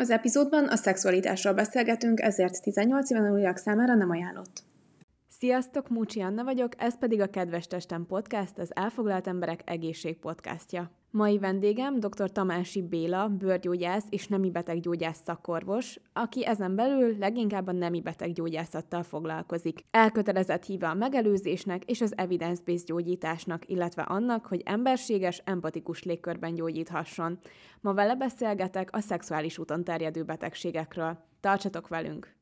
Az epizódban a szexualitásról beszélgetünk, ezért 18 éven aluliak számára nem ajánlott. Sziasztok, Múcsi Anna vagyok, ez pedig a Kedves Testem Podcast, az Elfoglalt Emberek Egészség Podcastja. Mai vendégem dr. Tamási Béla, bőrgyógyász és nemi beteggyógyász szakorvos, aki ezen belül leginkább a nemi beteggyógyászattal foglalkozik. Elkötelezett híve a megelőzésnek és az evidence-based gyógyításnak, illetve annak, hogy emberséges, empatikus légkörben gyógyíthasson. Ma vele beszélgetek a szexuális úton terjedő betegségekről. Tartsatok velünk!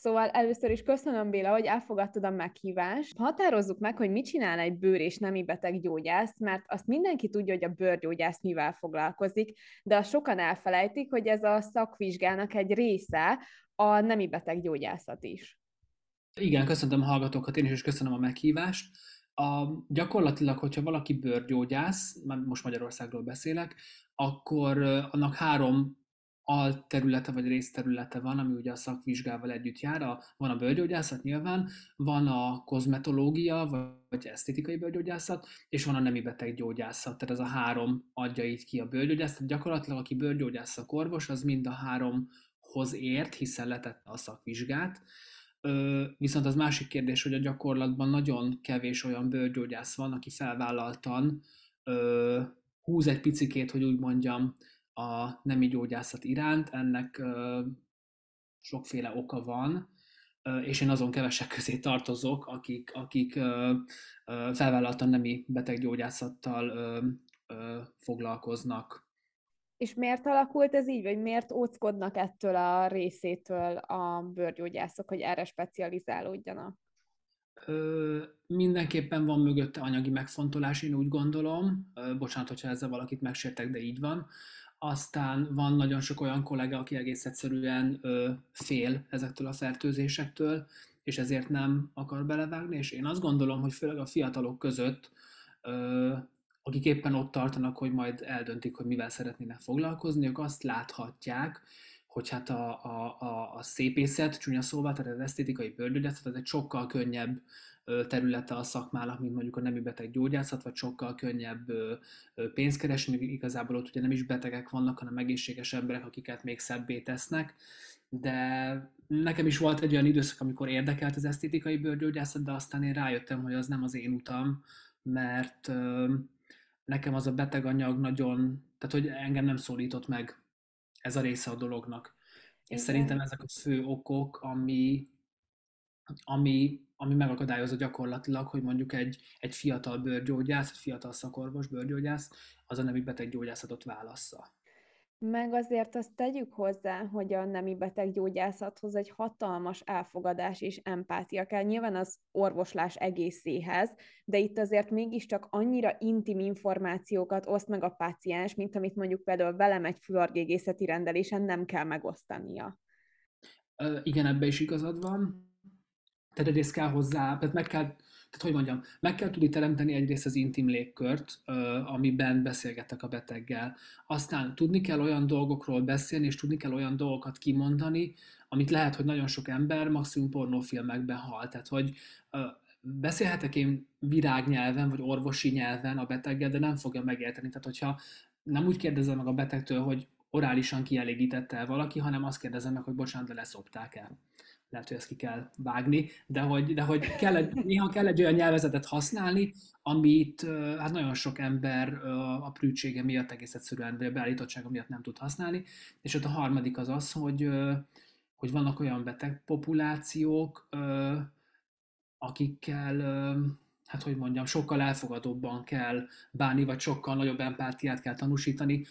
Szóval először is köszönöm, Béla, hogy elfogadtad a meghívást. Határozzuk meg, hogy mit csinál egy bőr és nemi beteg gyógyász, mert azt mindenki tudja, hogy a bőrgyógyász mivel foglalkozik, de azt sokan elfelejtik, hogy ez a szakvizsgának egy része a nemi beteg gyógyászat is. Igen, köszönöm a hallgatókat, én is, köszönöm a meghívást. A, gyakorlatilag, hogyha valaki bőrgyógyász, most Magyarországról beszélek, akkor annak három alterülete vagy részterülete van, ami ugye a szakvizsgával együtt jár. A, van a bőrgyógyászat nyilván, van a kozmetológia, vagy esztétikai bőrgyógyászat, és van a nemi beteggyógyászat. Tehát ez a három adja itt ki a bőrgyógyászat. Gyakorlatilag, aki bőrgyógyász szakorvos, az mind a háromhoz ért, hiszen letette a szakvizsgát. Ö, viszont az másik kérdés, hogy a gyakorlatban nagyon kevés olyan bőrgyógyász van, aki felvállaltan ö, húz egy picikét, hogy úgy mondjam, a nemi gyógyászat iránt, ennek sokféle oka van, és én azon kevesek közé tartozok, akik, akik felvállaltan nemi beteggyógyászattal foglalkoznak. És miért alakult ez így, vagy miért óckodnak ettől a részétől a bőrgyógyászok, hogy erre specializálódjanak? Ö, mindenképpen van mögötte anyagi megfontolás, én úgy gondolom. Ö, bocsánat, hogyha ezzel valakit megsértek, de így van. Aztán van nagyon sok olyan kollega, aki egész egyszerűen ö, fél ezektől a fertőzésektől, és ezért nem akar belevágni, és én azt gondolom, hogy főleg a fiatalok között, ö, akik éppen ott tartanak, hogy majd eldöntik, hogy mivel szeretnének foglalkozni, ők azt láthatják, hogy hát a, a, a, a szépészet, csúnya szóval, tehát az esztétikai bőrgyógyászat, az egy sokkal könnyebb területe a szakmának, mint mondjuk a nemi beteg gyógyászat, vagy sokkal könnyebb pénzt keresni, még igazából ott ugye nem is betegek vannak, hanem egészséges emberek, akiket még szebbé tesznek, de nekem is volt egy olyan időszak, amikor érdekelt az esztétikai bőrgyógyászat, de aztán én rájöttem, hogy az nem az én utam, mert nekem az a beteganyag nagyon, tehát hogy engem nem szólított meg ez a része a dolognak. És szerintem ezek a fő okok, ami, ami, ami megakadályozza gyakorlatilag, hogy mondjuk egy, egy fiatal bőrgyógyász, egy fiatal szakorvos bőrgyógyász az a nemi beteggyógyászatot válassza. Meg azért azt tegyük hozzá, hogy a nemi beteggyógyászathoz egy hatalmas elfogadás és empátia kell, nyilván az orvoslás egészéhez, de itt azért mégiscsak annyira intim információkat oszt meg a páciens, mint amit mondjuk például velem egy fluorgégészeti rendelésen nem kell megosztania. igen, ebbe is igazad van. Tehát egyrészt kell hozzá, tehát meg kell, tehát hogy mondjam, meg kell tudni teremteni egyrészt az intim légkört, amiben beszélgetek a beteggel. Aztán tudni kell olyan dolgokról beszélni, és tudni kell olyan dolgokat kimondani, amit lehet, hogy nagyon sok ember maximum pornófilmekben hal. Tehát, hogy beszélhetek én virágnyelven, vagy orvosi nyelven a beteggel, de nem fogja megérteni. Tehát, hogyha nem úgy kérdezem meg a betegtől, hogy orálisan kielégítette el valaki, hanem azt kérdezem meg, hogy bocsánat, de leszopták el lehet, hogy ezt ki kell vágni, de hogy, de hogy kell egy, néha kell egy olyan nyelvezetet használni, amit hát nagyon sok ember a prűtsége miatt egész egyszerűen, de beállítottsága miatt nem tud használni. És ott a harmadik az az, hogy, hogy vannak olyan beteg populációk, akikkel hát hogy mondjam, sokkal elfogadóbban kell bánni, vagy sokkal nagyobb empátiát kell tanúsítani.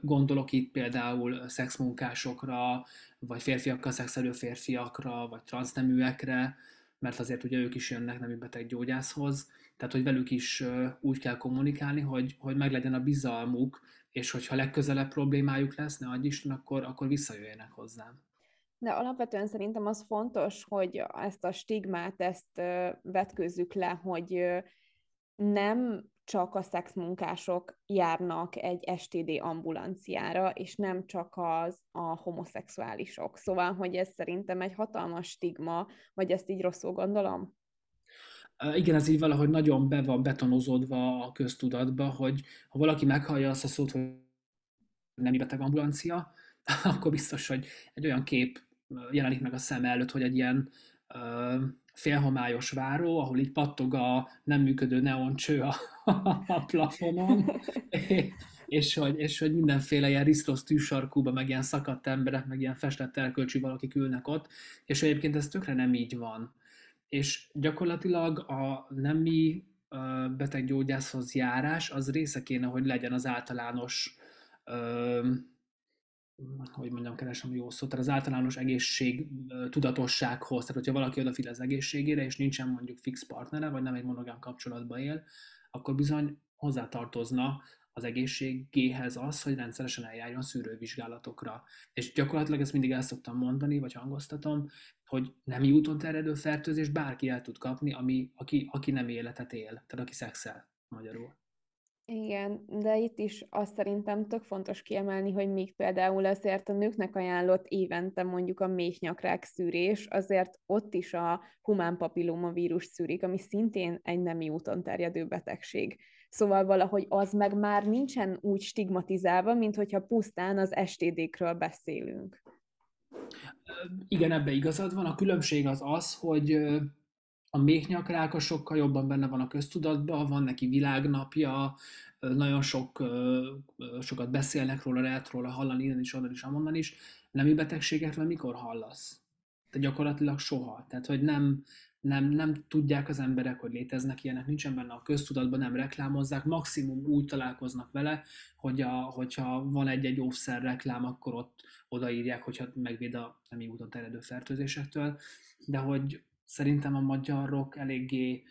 Gondolok itt például szexmunkásokra, vagy férfiakkal szexelő férfiakra, vagy transzneműekre, mert azért ugye ők is jönnek nemi beteg gyógyászhoz, tehát hogy velük is úgy kell kommunikálni, hogy, hogy meglegyen a bizalmuk, és hogyha legközelebb problémájuk lesz, ne adj Isten, akkor, akkor visszajöjjenek hozzám. De alapvetően szerintem az fontos, hogy ezt a stigmát, ezt vetkőzzük le, hogy nem csak a szexmunkások járnak egy STD ambulanciára, és nem csak az a homoszexuálisok. Szóval, hogy ez szerintem egy hatalmas stigma, vagy ezt így rosszul gondolom? Igen, ez így valahogy nagyon be van betonozódva a köztudatba, hogy ha valaki meghallja azt a szót, hogy nem beteg ambulancia, akkor biztos, hogy egy olyan kép jelenik meg a szem előtt, hogy egy ilyen uh, félhomályos váró, ahol így pattog a nem működő neoncső a, a plafonon, és hogy, és hogy mindenféle ilyen risztos tűsarkúba, meg ilyen szakadt emberek, meg ilyen festett elkölcsű valakik ülnek ott, és egyébként ez tökre nem így van. És gyakorlatilag a nemi beteggyógyászhoz járás az része kéne, hogy legyen az általános hogy mondjam, keresem jó szót, tehát az általános egészség tudatossághoz, tehát hogyha valaki odafigyel az egészségére, és nincsen mondjuk fix partnere, vagy nem egy monogám kapcsolatban él, akkor bizony hozzátartozna az egészségéhez az, hogy rendszeresen eljárjon szűrővizsgálatokra. És gyakorlatilag ezt mindig el szoktam mondani, vagy hangoztatom, hogy nem úton terjedő fertőzés bárki el tud kapni, ami, aki, aki nem életet él, tehát aki szexel magyarul. Igen, de itt is azt szerintem tök fontos kiemelni, hogy még például azért a nőknek ajánlott évente mondjuk a méhnyakrák szűrés, azért ott is a humán papillomavírus szűrik, ami szintén egy nemi úton terjedő betegség. Szóval valahogy az meg már nincsen úgy stigmatizálva, mint hogyha pusztán az STD-kről beszélünk. Igen, ebbe igazad van. A különbség az az, hogy a méhnyakrák sokkal jobban benne van a köztudatban, van neki világnapja, nagyon sok, sokat beszélnek róla, lehet róla hallani innen is, onnan is, amonnan is. Nemi betegségekről mikor hallasz? De gyakorlatilag soha. Tehát, hogy nem, nem, nem tudják az emberek, hogy léteznek ilyenek, nincsen benne a köztudatban, nem reklámozzák, maximum úgy találkoznak vele, hogy a, hogyha van egy-egy óvszer reklám, akkor ott odaírják, hogyha megvéd a nemi úton terjedő fertőzésektől, de hogy szerintem a magyarok eléggé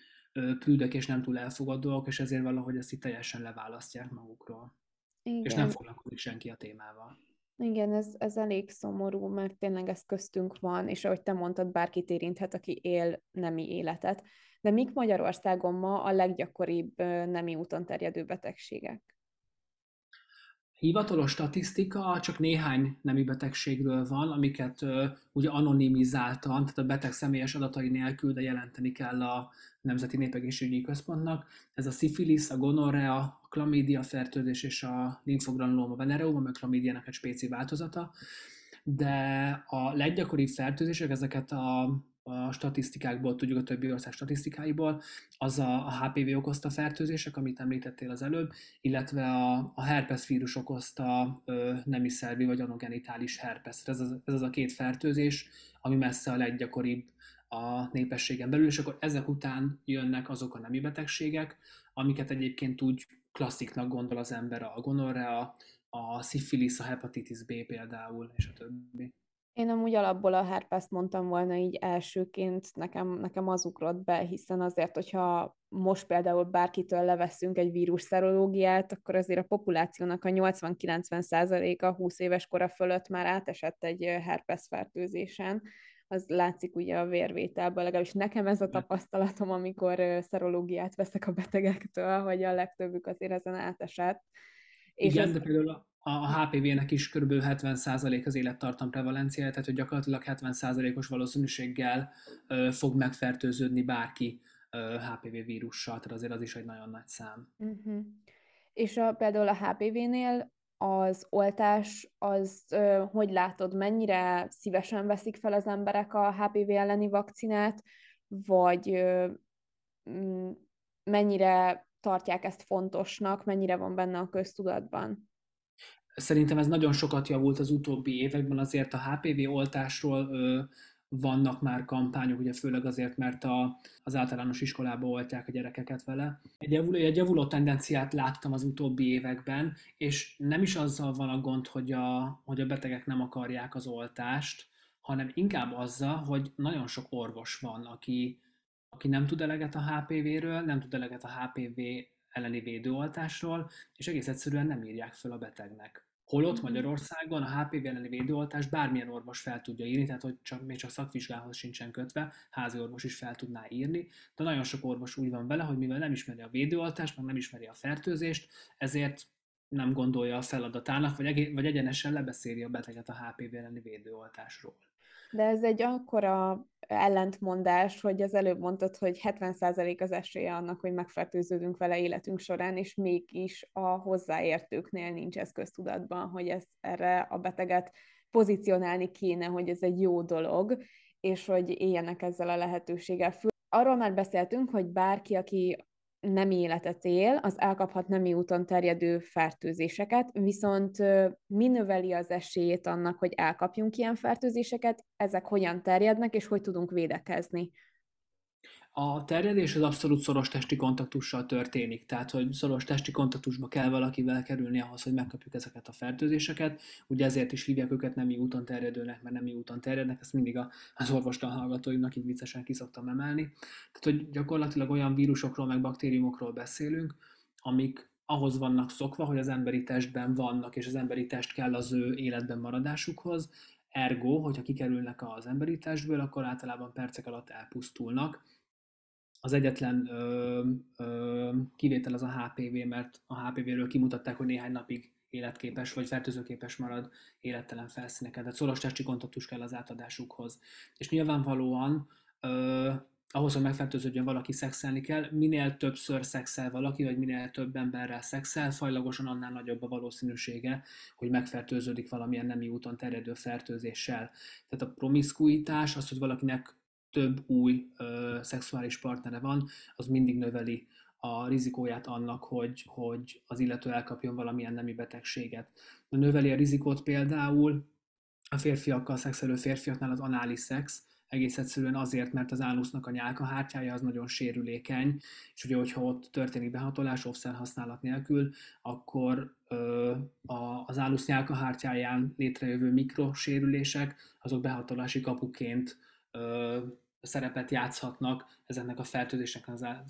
prűdek és nem túl elfogadóak, és ezért valahogy ezt itt teljesen leválasztják magukról. Igen. És nem foglalkozik senki a témával. Igen, ez, ez elég szomorú, mert tényleg ez köztünk van, és ahogy te mondtad, bárkit érinthet, aki él nemi életet. De mik Magyarországon ma a leggyakoribb nemi úton terjedő betegségek? Hivatalos statisztika csak néhány nemi betegségről van, amiket uh, ugye anonimizáltan, tehát a beteg személyes adatai nélkül, de jelenteni kell a Nemzeti Népegészségügyi Központnak. Ez a szifilisz, a gonorrea, a klamídia fertőzés és a linfogranuloma venereum, ami a klamídiának egy spéci változata. De a leggyakoribb fertőzések, ezeket a a statisztikákból, tudjuk a többi ország statisztikáiból, az a, a HPV okozta fertőzések, amit említettél az előbb, illetve a, a herpes vírus okozta ö, nemi szervi vagy anogenitális herpes. Ez az, ez az a két fertőzés, ami messze a leggyakoribb a népességen belül, és akkor ezek után jönnek azok a nemi betegségek, amiket egyébként úgy klassziknak gondol az ember, a gonorrea, a szifilisz, a hepatitis B például, és a többi. Én amúgy alapból a herpeszt mondtam volna így elsőként, nekem, nekem az ugrott be, hiszen azért, hogyha most például bárkitől leveszünk egy vírusszerológiát, akkor azért a populációnak a 80-90%-a 20 éves kora fölött már átesett egy herpes fertőzésen. Az látszik ugye a vérvételből, legalábbis nekem ez a tapasztalatom, amikor szerológiát veszek a betegektől, hogy a legtöbbük azért ezen átesett. És Igen, ez... de például a HPV-nek is kb. 70% az élettartam prevalenciája, tehát hogy gyakorlatilag 70%-os valószínűséggel fog megfertőződni bárki HPV vírussal, tehát azért az is egy nagyon nagy szám. Uh-huh. És a, például a HPV-nél az oltás, az hogy látod, mennyire szívesen veszik fel az emberek a HPV elleni vakcinát, vagy mennyire tartják ezt fontosnak, mennyire van benne a köztudatban? Szerintem ez nagyon sokat javult az utóbbi években, azért a HPV oltásról ö, vannak már kampányok, ugye főleg azért, mert a, az általános iskolába oltják a gyerekeket vele. Egy javuló, egy javuló tendenciát láttam az utóbbi években, és nem is azzal van a gond, hogy a, hogy a betegek nem akarják az oltást, hanem inkább azzal, hogy nagyon sok orvos van, aki, aki nem tud eleget a HPV-ről, nem tud eleget a HPV elleni védőoltásról, és egész egyszerűen nem írják fel a betegnek. Holott mhm. Magyarországon a HPV elleni védőoltást bármilyen orvos fel tudja írni, tehát hogy csak, még csak szakvizsgához sincsen kötve, házi orvos is fel tudná írni, de nagyon sok orvos úgy van vele, hogy mivel nem ismeri a védőoltást, meg nem ismeri a fertőzést, ezért nem gondolja a feladatának, vagy, vagy egyenesen lebeszéli a beteget a HPV elleni védőoltásról. De ez egy akkora ellentmondás, hogy az előbb mondtad, hogy 70% az esélye annak, hogy megfertőződünk vele életünk során, és mégis a hozzáértőknél nincs ez köztudatban, hogy ez erre a beteget pozícionálni kéne, hogy ez egy jó dolog, és hogy éljenek ezzel a lehetőséggel. Arról már beszéltünk, hogy bárki, aki nem életet él, az elkaphat nemi úton terjedő fertőzéseket, viszont mi növeli az esélyét annak, hogy elkapjunk ilyen fertőzéseket, ezek hogyan terjednek, és hogy tudunk védekezni? A terjedés az abszolút szoros testi kontaktussal történik, tehát hogy szoros testi kontaktusba kell valakivel kerülni ahhoz, hogy megkapjuk ezeket a fertőzéseket. Ugye ezért is hívják őket nemi úton terjedőnek, mert nemi úton terjednek, ezt mindig az orvostan hallgatóimnak így viccesen ki szoktam emelni. Tehát, hogy gyakorlatilag olyan vírusokról, meg baktériumokról beszélünk, amik ahhoz vannak szokva, hogy az emberi testben vannak, és az emberi test kell az ő életben maradásukhoz, ergo, hogyha kikerülnek az emberi testből, akkor általában percek alatt elpusztulnak, az egyetlen ö, ö, kivétel az a HPV, mert a HPV-ről kimutatták, hogy néhány napig életképes vagy fertőzőképes marad élettelen felszíneken. Tehát szoros testi kontaktus kell az átadásukhoz. És nyilvánvalóan ö, ahhoz, hogy megfertőződjön valaki, szexelni kell. Minél többször szexel valaki, vagy minél több emberrel szexel, fajlagosan annál nagyobb a valószínűsége, hogy megfertőződik valamilyen nemi úton terjedő fertőzéssel. Tehát a promiszkuitás, az, hogy valakinek több új ö, szexuális partnere van, az mindig növeli a rizikóját annak, hogy, hogy az illető elkapjon valamilyen nemi betegséget. Növeli a rizikót például a férfiakkal szexelő férfiaknál az anális szex, egész egyszerűen azért, mert az ánusznak a nyálkahártyája az nagyon sérülékeny, és ugye, hogyha ott történik behatolás offszer használat nélkül, akkor ö, a, az ánusz nyálkahártyáján létrejövő mikrosérülések, azok behatolási kapuként szerepet játszhatnak ezeknek a fertőzéseknek az, el,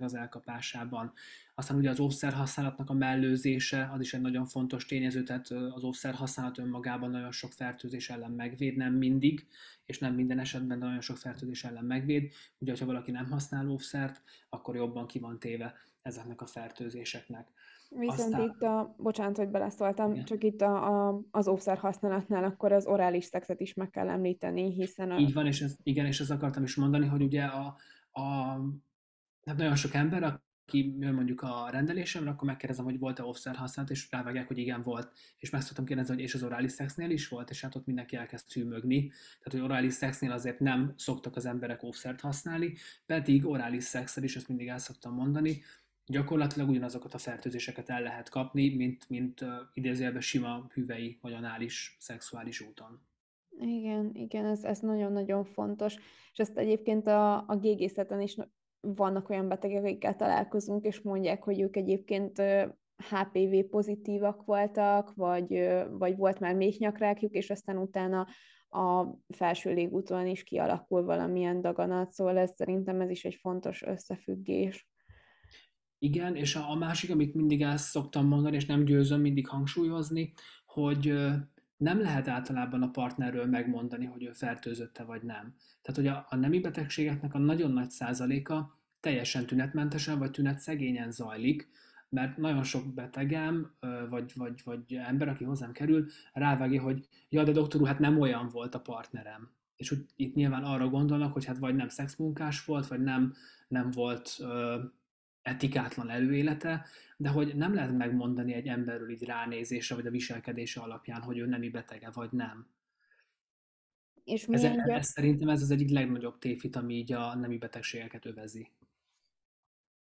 az elkapásában. Aztán ugye az óvszer használatnak a mellőzése, az is egy nagyon fontos tényező, tehát az óvszer használat önmagában nagyon sok fertőzés ellen megvéd, nem mindig, és nem minden esetben, nagyon sok fertőzés ellen megvéd. Ugye, ha valaki nem használ óvszert, akkor jobban ki van téve ezeknek a fertőzéseknek. Viszont Aztán... itt a, bocsánat, hogy beleszóltam, Igen. csak itt a, a, az óvszer használatnál akkor az orális szexet is meg kell említeni, hiszen... A... Így van, és ez, igen, és ezt akartam is mondani, hogy ugye a, a hát nagyon sok ember, aki jön mondjuk a rendelésemre, akkor megkérdezem, hogy volt-e offszer használat, és rávágják, hogy igen, volt. És meg szoktam kérdezni, hogy és az orális szexnél is volt, és hát ott mindenki elkezd hűmögni. Tehát, hogy orális szexnél azért nem szoktak az emberek offszert használni, pedig orális szexel is, ezt mindig el szoktam mondani, gyakorlatilag ugyanazokat a fertőzéseket el lehet kapni, mint, mint uh, sima hüvei vagy anális szexuális úton. Igen, igen, ez, ez nagyon-nagyon fontos. És ezt egyébként a, a gégészeten is vannak olyan betegek, akikkel találkozunk, és mondják, hogy ők egyébként HPV pozitívak voltak, vagy, vagy volt már méhnyakrákjuk, és aztán utána a felső légúton is kialakul valamilyen daganat, szóval ez szerintem ez is egy fontos összefüggés. Igen, és a, másik, amit mindig el szoktam mondani, és nem győzöm mindig hangsúlyozni, hogy nem lehet általában a partnerről megmondani, hogy ő fertőzötte vagy nem. Tehát, hogy a, a nemi betegségeknek a nagyon nagy százaléka teljesen tünetmentesen vagy tünetszegényen zajlik, mert nagyon sok betegem, vagy, vagy, vagy ember, aki hozzám kerül, rávágja, hogy ja, de doktor úr, hát nem olyan volt a partnerem. És úgy, itt nyilván arra gondolnak, hogy hát vagy nem szexmunkás volt, vagy nem, nem volt etikátlan előélete, de hogy nem lehet megmondani egy emberről így ránézése vagy a viselkedése alapján, hogy ő nemi betege vagy nem. És ez, ez, ez szerintem ez az egyik legnagyobb tévhit, ami így a nemi betegségeket övezi.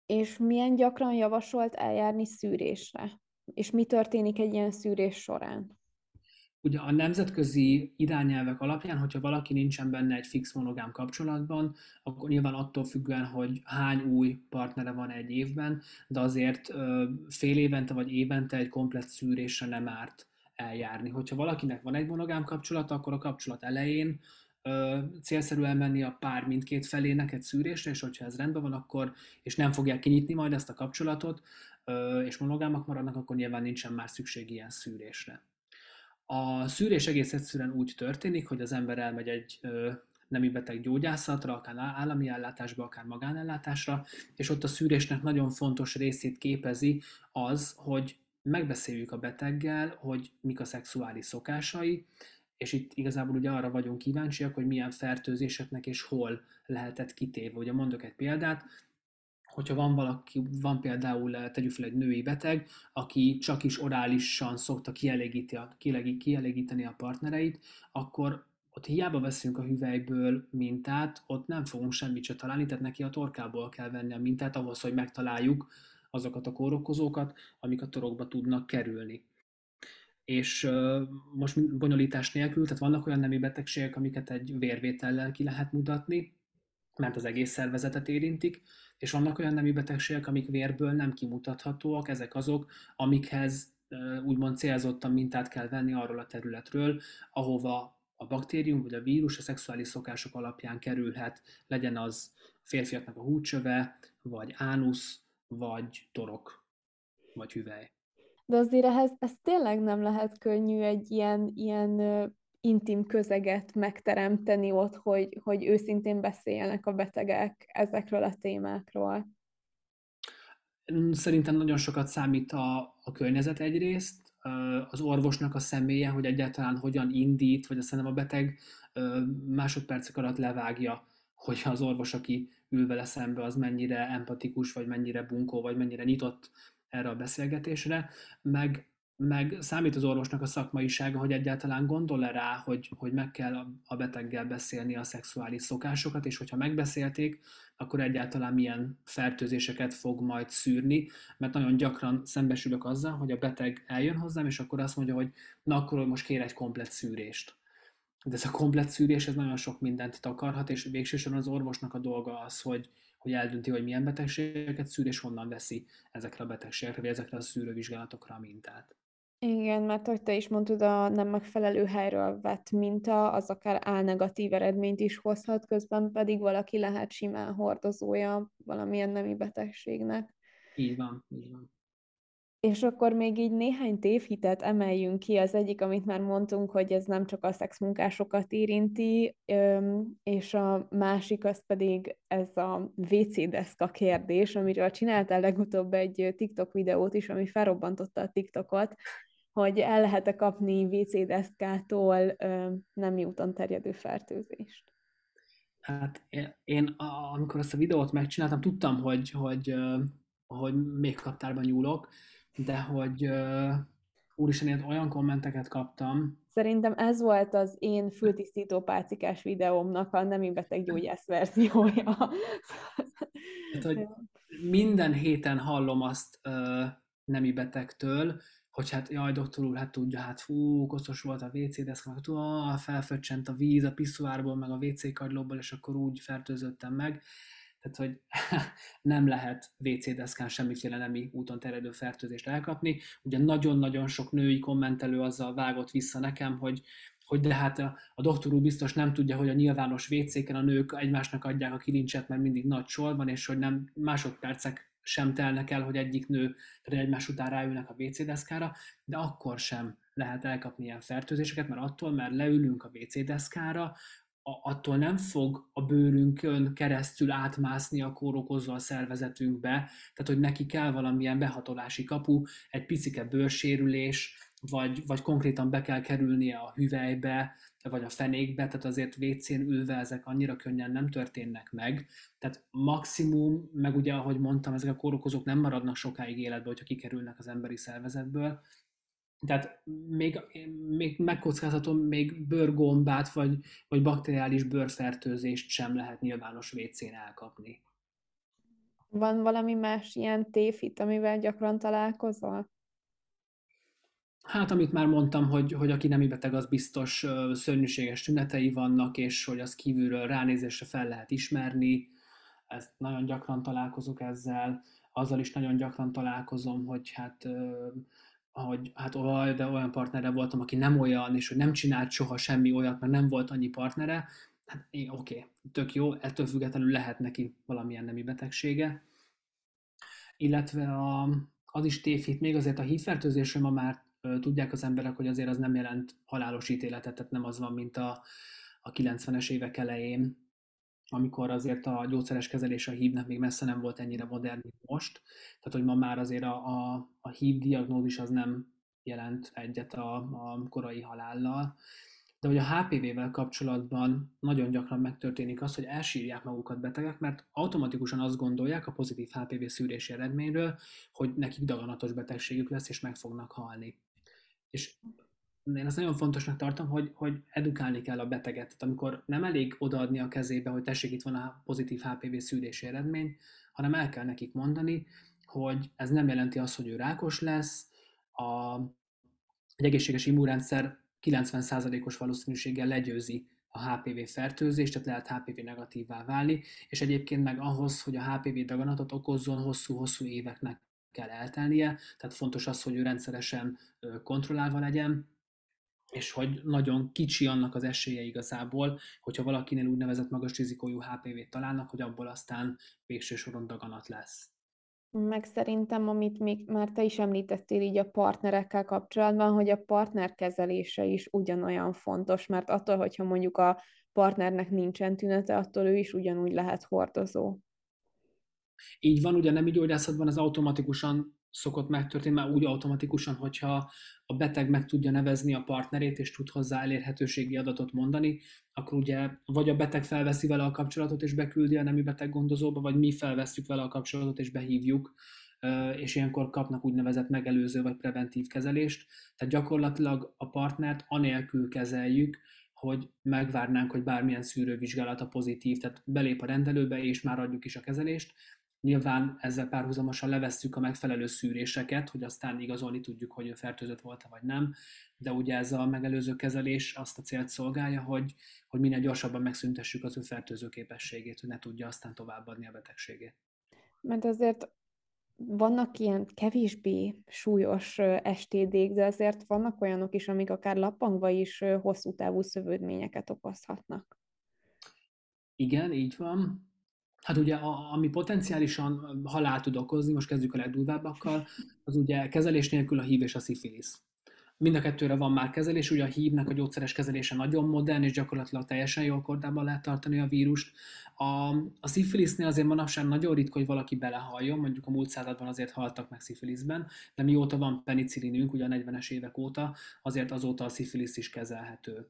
És milyen gyakran javasolt eljárni szűrésre? És mi történik egy ilyen szűrés során? Ugye a nemzetközi irányelvek alapján, hogyha valaki nincsen benne egy fix monogám kapcsolatban, akkor nyilván attól függően, hogy hány új partnere van egy évben, de azért fél évente vagy évente egy komplet szűrésre nem árt eljárni. Hogyha valakinek van egy monogám kapcsolata, akkor a kapcsolat elején célszerű elmenni a pár mindkét felének egy szűrésre, és hogyha ez rendben van, akkor, és nem fogják kinyitni majd ezt a kapcsolatot, és monogámak maradnak, akkor nyilván nincsen már szükség ilyen szűrésre. A szűrés egész egyszerűen úgy történik, hogy az ember elmegy egy nemi beteg gyógyászatra, akár állami ellátásba, akár magánellátásra, és ott a szűrésnek nagyon fontos részét képezi az, hogy megbeszéljük a beteggel, hogy mik a szexuális szokásai, és itt igazából ugye arra vagyunk kíváncsiak, hogy milyen fertőzéseknek és hol lehetett kitéve. Ugye mondok egy példát, hogyha van valaki, van például, tegyük fel egy női beteg, aki csak is orálisan szokta kielégíteni a partnereit, akkor ott hiába veszünk a hüvelyből mintát, ott nem fogunk semmit se találni, tehát neki a torkából kell venni a mintát ahhoz, hogy megtaláljuk azokat a kórokozókat, amik a torokba tudnak kerülni. És most bonyolítás nélkül, tehát vannak olyan nemi betegségek, amiket egy vérvétellel ki lehet mutatni, mert az egész szervezetet érintik, és vannak olyan nemi betegségek, amik vérből nem kimutathatóak, ezek azok, amikhez úgymond célzottan mintát kell venni arról a területről, ahova a baktérium vagy a vírus a szexuális szokások alapján kerülhet, legyen az férfiaknak a húcsöve, vagy ánusz, vagy torok, vagy hüvely. De azért ehhez ez tényleg nem lehet könnyű egy ilyen, ilyen intim közeget megteremteni ott, hogy, hogy őszintén beszéljenek a betegek ezekről a témákról. Szerintem nagyon sokat számít a, a környezet egyrészt, az orvosnak a személye, hogy egyáltalán hogyan indít, vagy aztán a beteg másodpercek alatt levágja, hogy az orvos, aki ül vele szembe, az mennyire empatikus, vagy mennyire bunkó, vagy mennyire nyitott erre a beszélgetésre, meg meg számít az orvosnak a szakmaisága, hogy egyáltalán gondol-e rá, hogy, hogy meg kell a beteggel beszélni a szexuális szokásokat, és hogyha megbeszélték, akkor egyáltalán milyen fertőzéseket fog majd szűrni, mert nagyon gyakran szembesülök azzal, hogy a beteg eljön hozzám, és akkor azt mondja, hogy na akkor most kér egy komplet szűrést. De ez a komplet szűrés, ez nagyon sok mindent takarhat, és végsősorban az orvosnak a dolga az, hogy, hogy eldönti, hogy milyen betegségeket szűr, és honnan veszi ezekre a betegségekre, vagy ezekre a szűrővizsgálatokra a mintát. Igen, mert hogy te is mondtad, a nem megfelelő helyről vett minta, az akár álnegatív eredményt is hozhat, közben pedig valaki lehet simán hordozója valamilyen nemi betegségnek. Így van, így van. És akkor még így néhány tévhitet emeljünk ki. Az egyik, amit már mondtunk, hogy ez nem csak a szexmunkásokat érinti, és a másik az pedig ez a WC deszka kérdés, amiről csináltál legutóbb egy TikTok videót is, ami felrobbantotta a TikTokot, hogy el lehet-e kapni WC-deszkától nem úton terjedő fertőzést? Hát én, amikor ezt a videót megcsináltam, tudtam, hogy, hogy, hogy még kaptárban nyúlok, de hogy úristen, én olyan kommenteket kaptam. Szerintem ez volt az én fültisztító pálcikás videómnak a nemi gyógyász verziója. Hát, hogy minden héten hallom azt nemi betegtől, hogy hát jaj, doktor úr, hát tudja, hát fú, koszos volt a WC deszka, hát ah, felföccsent a víz a piszuárból, meg a WC kagylóból, és akkor úgy fertőzöttem meg. Tehát, hogy nem lehet WC deszkán semmiféle nemi úton terjedő fertőzést elkapni. Ugye nagyon-nagyon sok női kommentelő azzal vágott vissza nekem, hogy hogy de hát a, a doktor úr biztos nem tudja, hogy a nyilvános WC-ken a nők egymásnak adják a kilincset, mert mindig nagy sor van, és hogy nem másodpercek sem telnek el, hogy egyik nő egymás után ráülnek a WC deszkára, de akkor sem lehet elkapni ilyen fertőzéseket, mert attól, mert leülünk a WC deszkára, attól nem fog a bőrünkön keresztül átmászni a kórokozó a szervezetünkbe, tehát hogy neki kell valamilyen behatolási kapu, egy picike bőrsérülés, vagy, vagy konkrétan be kell kerülnie a hüvelybe, vagy a fenékbe, tehát azért WC-n ülve ezek annyira könnyen nem történnek meg. Tehát maximum, meg ugye ahogy mondtam, ezek a kórokozók nem maradnak sokáig életbe, hogyha kikerülnek az emberi szervezetből. Tehát még, még megkockázhatom, még bőrgombát, vagy, vagy bakteriális bőrfertőzést sem lehet nyilvános WC-n elkapni. Van valami más ilyen tévhit, amivel gyakran találkozol? Hát, amit már mondtam, hogy, hogy aki nemi beteg, az biztos szörnyűséges tünetei vannak, és hogy az kívülről ránézésre fel lehet ismerni. Ezt nagyon gyakran találkozok ezzel. Azzal is nagyon gyakran találkozom, hogy hát hogy hát olyan, de olyan partnere voltam, aki nem olyan, és hogy nem csinált soha semmi olyat, mert nem volt annyi partnere, hát oké, okay, tök jó, ettől függetlenül lehet neki valamilyen nemi betegsége. Illetve a, az is tévhit, még azért a hívfertőzésről ma már tudják az emberek, hogy azért az nem jelent halálos ítéletet, tehát nem az van, mint a, a 90-es évek elején, amikor azért a gyógyszeres kezelés a hívnek még messze nem volt ennyire modern, mint most. Tehát, hogy ma már azért a, a, a hív diagnózis az nem jelent egyet a, a korai halállal. de hogy a HPV-vel kapcsolatban nagyon gyakran megtörténik az, hogy elsírják magukat betegek, mert automatikusan azt gondolják a pozitív HPV szűrési eredményről, hogy nekik daganatos betegségük lesz, és meg fognak halni. És én ezt nagyon fontosnak tartom, hogy, hogy edukálni kell a beteget. Tehát amikor nem elég odaadni a kezébe, hogy tessék, itt van a pozitív HPV szűrési eredmény, hanem el kell nekik mondani, hogy ez nem jelenti azt, hogy ő rákos lesz, a, egy egészséges immunrendszer 90%-os valószínűséggel legyőzi a HPV fertőzést, tehát lehet HPV negatívvá válni, és egyébként meg ahhoz, hogy a HPV daganatot okozzon, hosszú-hosszú éveknek kell eltelnie, tehát fontos az, hogy ő rendszeresen kontrollálva legyen, és hogy nagyon kicsi annak az esélye igazából, hogyha valakinél úgynevezett magas rizikójú HPV-t találnak, hogy abból aztán végső soron daganat lesz. Meg szerintem, amit még már te is említettél így a partnerekkel kapcsolatban, hogy a partner kezelése is ugyanolyan fontos, mert attól, hogyha mondjuk a partnernek nincsen tünete, attól ő is ugyanúgy lehet hordozó. Így van, ugye nem így gyógyászatban az automatikusan szokott megtörténni, már úgy automatikusan, hogyha a beteg meg tudja nevezni a partnerét, és tud hozzá elérhetőségi adatot mondani, akkor ugye vagy a beteg felveszi vele a kapcsolatot, és beküldi a nemi beteg gondozóba, vagy mi felveszünk vele a kapcsolatot, és behívjuk, és ilyenkor kapnak úgynevezett megelőző vagy preventív kezelést. Tehát gyakorlatilag a partnert anélkül kezeljük, hogy megvárnánk, hogy bármilyen szűrővizsgálata pozitív, tehát belép a rendelőbe, és már adjuk is a kezelést, Nyilván ezzel párhuzamosan levesszük a megfelelő szűréseket, hogy aztán igazolni tudjuk, hogy ő fertőzött volt-e vagy nem, de ugye ez a megelőző kezelés azt a célt szolgálja, hogy, hogy minél gyorsabban megszüntessük az ő fertőző képességét, hogy ne tudja aztán továbbadni a betegségét. Mert azért vannak ilyen kevésbé súlyos STD-k, de azért vannak olyanok is, amik akár lappangva is hosszú távú szövődményeket okozhatnak. Igen, így van. Hát ugye, a, ami potenciálisan halál tud okozni, most kezdjük a legdurvábbakkal, az ugye kezelés nélkül a hív és a szifilisz. Mind a kettőre van már kezelés, ugye a hívnek a gyógyszeres kezelése nagyon modern, és gyakorlatilag teljesen jól kordában lehet tartani a vírust. A, a szifilisznél azért manapság nagyon ritka, hogy valaki belehalljon, mondjuk a múlt században azért haltak meg szifiliszben, de mióta van penicillinünk, ugye a 40-es évek óta, azért azóta a szifilisz is kezelhető.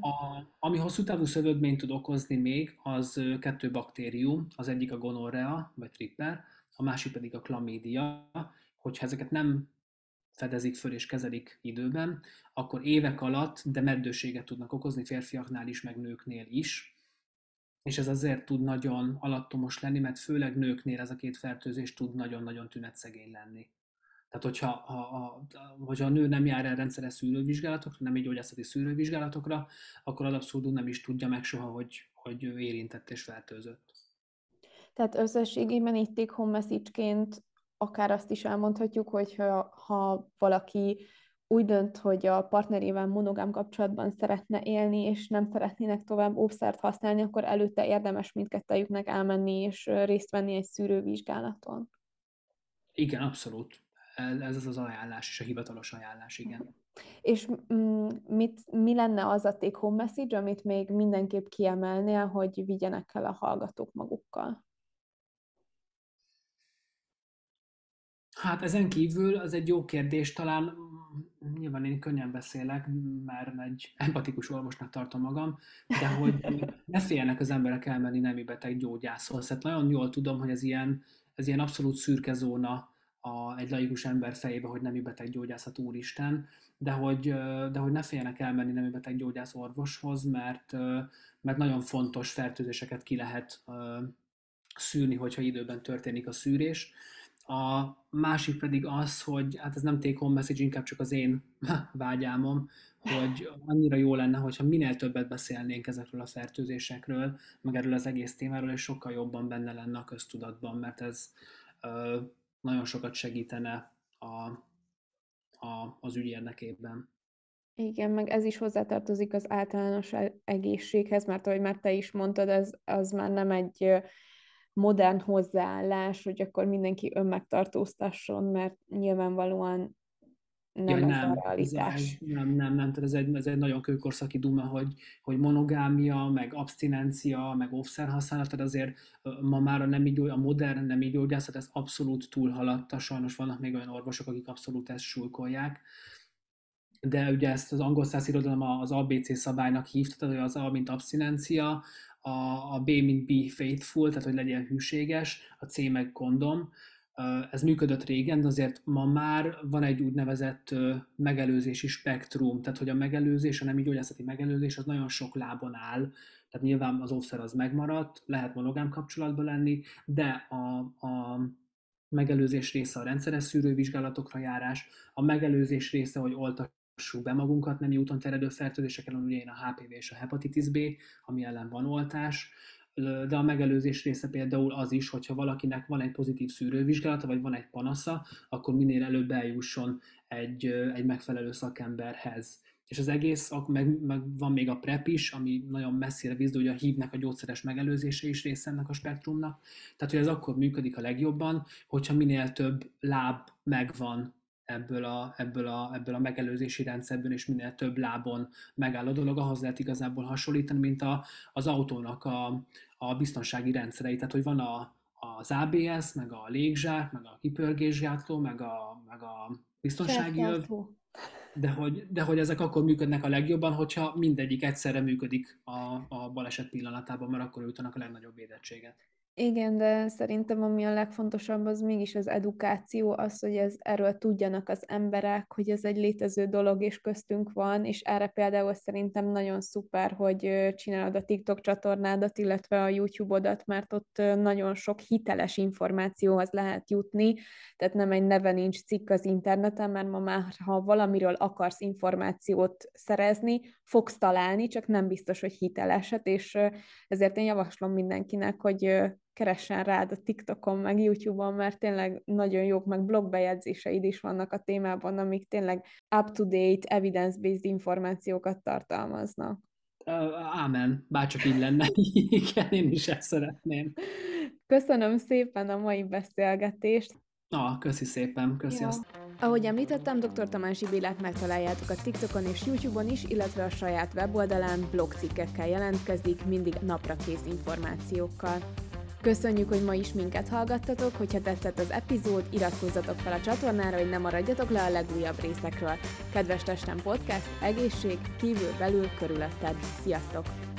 A, ami hosszú távú szövődményt tud okozni még, az kettő baktérium, az egyik a gonorrea, vagy tripper, a másik pedig a klamídia. Hogyha ezeket nem fedezik föl és kezelik időben, akkor évek alatt, de meddőséget tudnak okozni férfiaknál is, meg nőknél is. És ez azért tud nagyon alattomos lenni, mert főleg nőknél ez a két fertőzés tud nagyon-nagyon tünetszegény lenni. Tehát, hogyha a, a, hogyha a nő nem jár el rendszeres szűrővizsgálatokra, nem egy gyógyászati szűrővizsgálatokra, akkor az abszolút nem is tudja meg soha, hogy, hogy ő érintett és fertőzött. Tehát összességében itt take home message-ként akár azt is elmondhatjuk, hogy ha, ha valaki úgy dönt, hogy a partnerével monogám kapcsolatban szeretne élni, és nem szeretnének tovább óvszert használni, akkor előtte érdemes mindkettőjüknek elmenni és részt venni egy szűrővizsgálaton. Igen, abszolút ez az az ajánlás, és a hivatalos ajánlás, igen. És mm, mit, mi lenne az a take home message, amit még mindenképp kiemelnél, hogy vigyenek el a hallgatók magukkal? Hát ezen kívül az egy jó kérdés, talán mm, nyilván én könnyen beszélek, mert egy empatikus orvosnak tartom magam, de hogy ne féljenek az emberek elmenni nemi beteg gyógyászhoz. Hát nagyon jól tudom, hogy ez ilyen, ez ilyen abszolút szürke zóna a, egy laikus ember fejébe, hogy nemi beteg gyógyászat úristen, de hogy, de hogy ne féljenek elmenni nemi beteg gyógyász orvoshoz, mert, mert nagyon fontos fertőzéseket ki lehet szűrni, hogyha időben történik a szűrés. A másik pedig az, hogy hát ez nem take home message, inkább csak az én vágyámom, hogy annyira jó lenne, hogyha minél többet beszélnénk ezekről a fertőzésekről, meg erről az egész témáról, és sokkal jobban benne lenne a köztudatban, mert ez nagyon sokat segítene a, a, az ügy érdekében. Igen, meg ez is hozzátartozik az általános e-, egészséghez, mert ahogy már te is mondtad, ez az már nem egy modern hozzáállás, hogy akkor mindenki önmegtartóztasson, mert nyilvánvalóan nem ja, ez nem, a realitás. Ez, nem, nem, nem, tehát ez egy, ez egy nagyon kőkorszaki duma, hogy, hogy monogámia, meg abstinencia, meg offszer használat, tehát azért ma már a, nemi, a modern nemi gyógyászat ez abszolút túlhaladta, sajnos vannak még olyan orvosok, akik abszolút ezt súlykolják, de ugye ezt az angol száz irodalom az ABC szabálynak hívta, tehát az A, mint abszinencia, a, a B, mint be faithful, tehát hogy legyen hűséges, a C meg kondom. Ez működött régen, de azért ma már van egy úgynevezett megelőzési spektrum, tehát hogy a megelőzés, a nemi gyógyászati megelőzés az nagyon sok lábon áll, tehát nyilván az óvszer az megmaradt, lehet monogám kapcsolatban lenni, de a, a megelőzés része a rendszeres szűrővizsgálatokra járás, a megelőzés része, hogy oltassuk be magunkat nemi úton terjedő fertőzéseken, ugye én a HPV és a hepatitis B, ami ellen van oltás, de a megelőzés része például az is, hogyha valakinek van egy pozitív szűrővizsgálata, vagy van egy panasza, akkor minél előbb eljusson egy, egy megfelelő szakemberhez és az egész, meg, meg van még a PrEP is, ami nagyon messzire víz, ugye a hívnek a gyógyszeres megelőzése is része ennek a spektrumnak. Tehát, hogy ez akkor működik a legjobban, hogyha minél több láb megvan ebből a, ebből, a, ebből a megelőzési rendszerből, és minél több lábon megáll a dolog, ahhoz lehet igazából hasonlítani, mint a, az autónak a, a biztonsági rendszerei. Tehát, hogy van a, az ABS, meg a légzsák, meg a kipörgésgátló, meg a, meg a biztonsági öv, de hogy, de hogy ezek akkor működnek a legjobban, hogyha mindegyik egyszerre működik a, a baleset pillanatában, mert akkor jutanak a legnagyobb védettséget. Igen, de szerintem ami a legfontosabb, az mégis az edukáció, az, hogy ez, erről tudjanak az emberek, hogy ez egy létező dolog, és köztünk van, és erre például szerintem nagyon szuper, hogy csinálod a TikTok csatornádat, illetve a YouTube-odat, mert ott nagyon sok hiteles információhoz lehet jutni, tehát nem egy neve nincs cikk az interneten, mert ma már, ha valamiről akarsz információt szerezni, fogsz találni, csak nem biztos, hogy hiteleset, és ezért én javaslom mindenkinek, hogy keressen rád a TikTokon, meg YouTube-on, mert tényleg nagyon jók, meg blogbejegyzéseid is vannak a témában, amik tényleg up-to-date, evidence-based információkat tartalmaznak. Ámen, bárcsak így lenne. Igen, én is ezt szeretném. Köszönöm szépen a mai beszélgetést. Na, köszi szépen, köszi ja. azt. Ahogy említettem, dr. Tamási Bélát megtaláljátok a TikTokon és YouTube-on is, illetve a saját weboldalán blogcikkekkel jelentkezik, mindig napra kész információkkal. Köszönjük, hogy ma is minket hallgattatok, hogyha tetszett az epizód, iratkozzatok fel a csatornára, hogy ne maradjatok le a legújabb részekről. Kedves Testem Podcast, egészség, kívül, belül, körülötted. Sziasztok!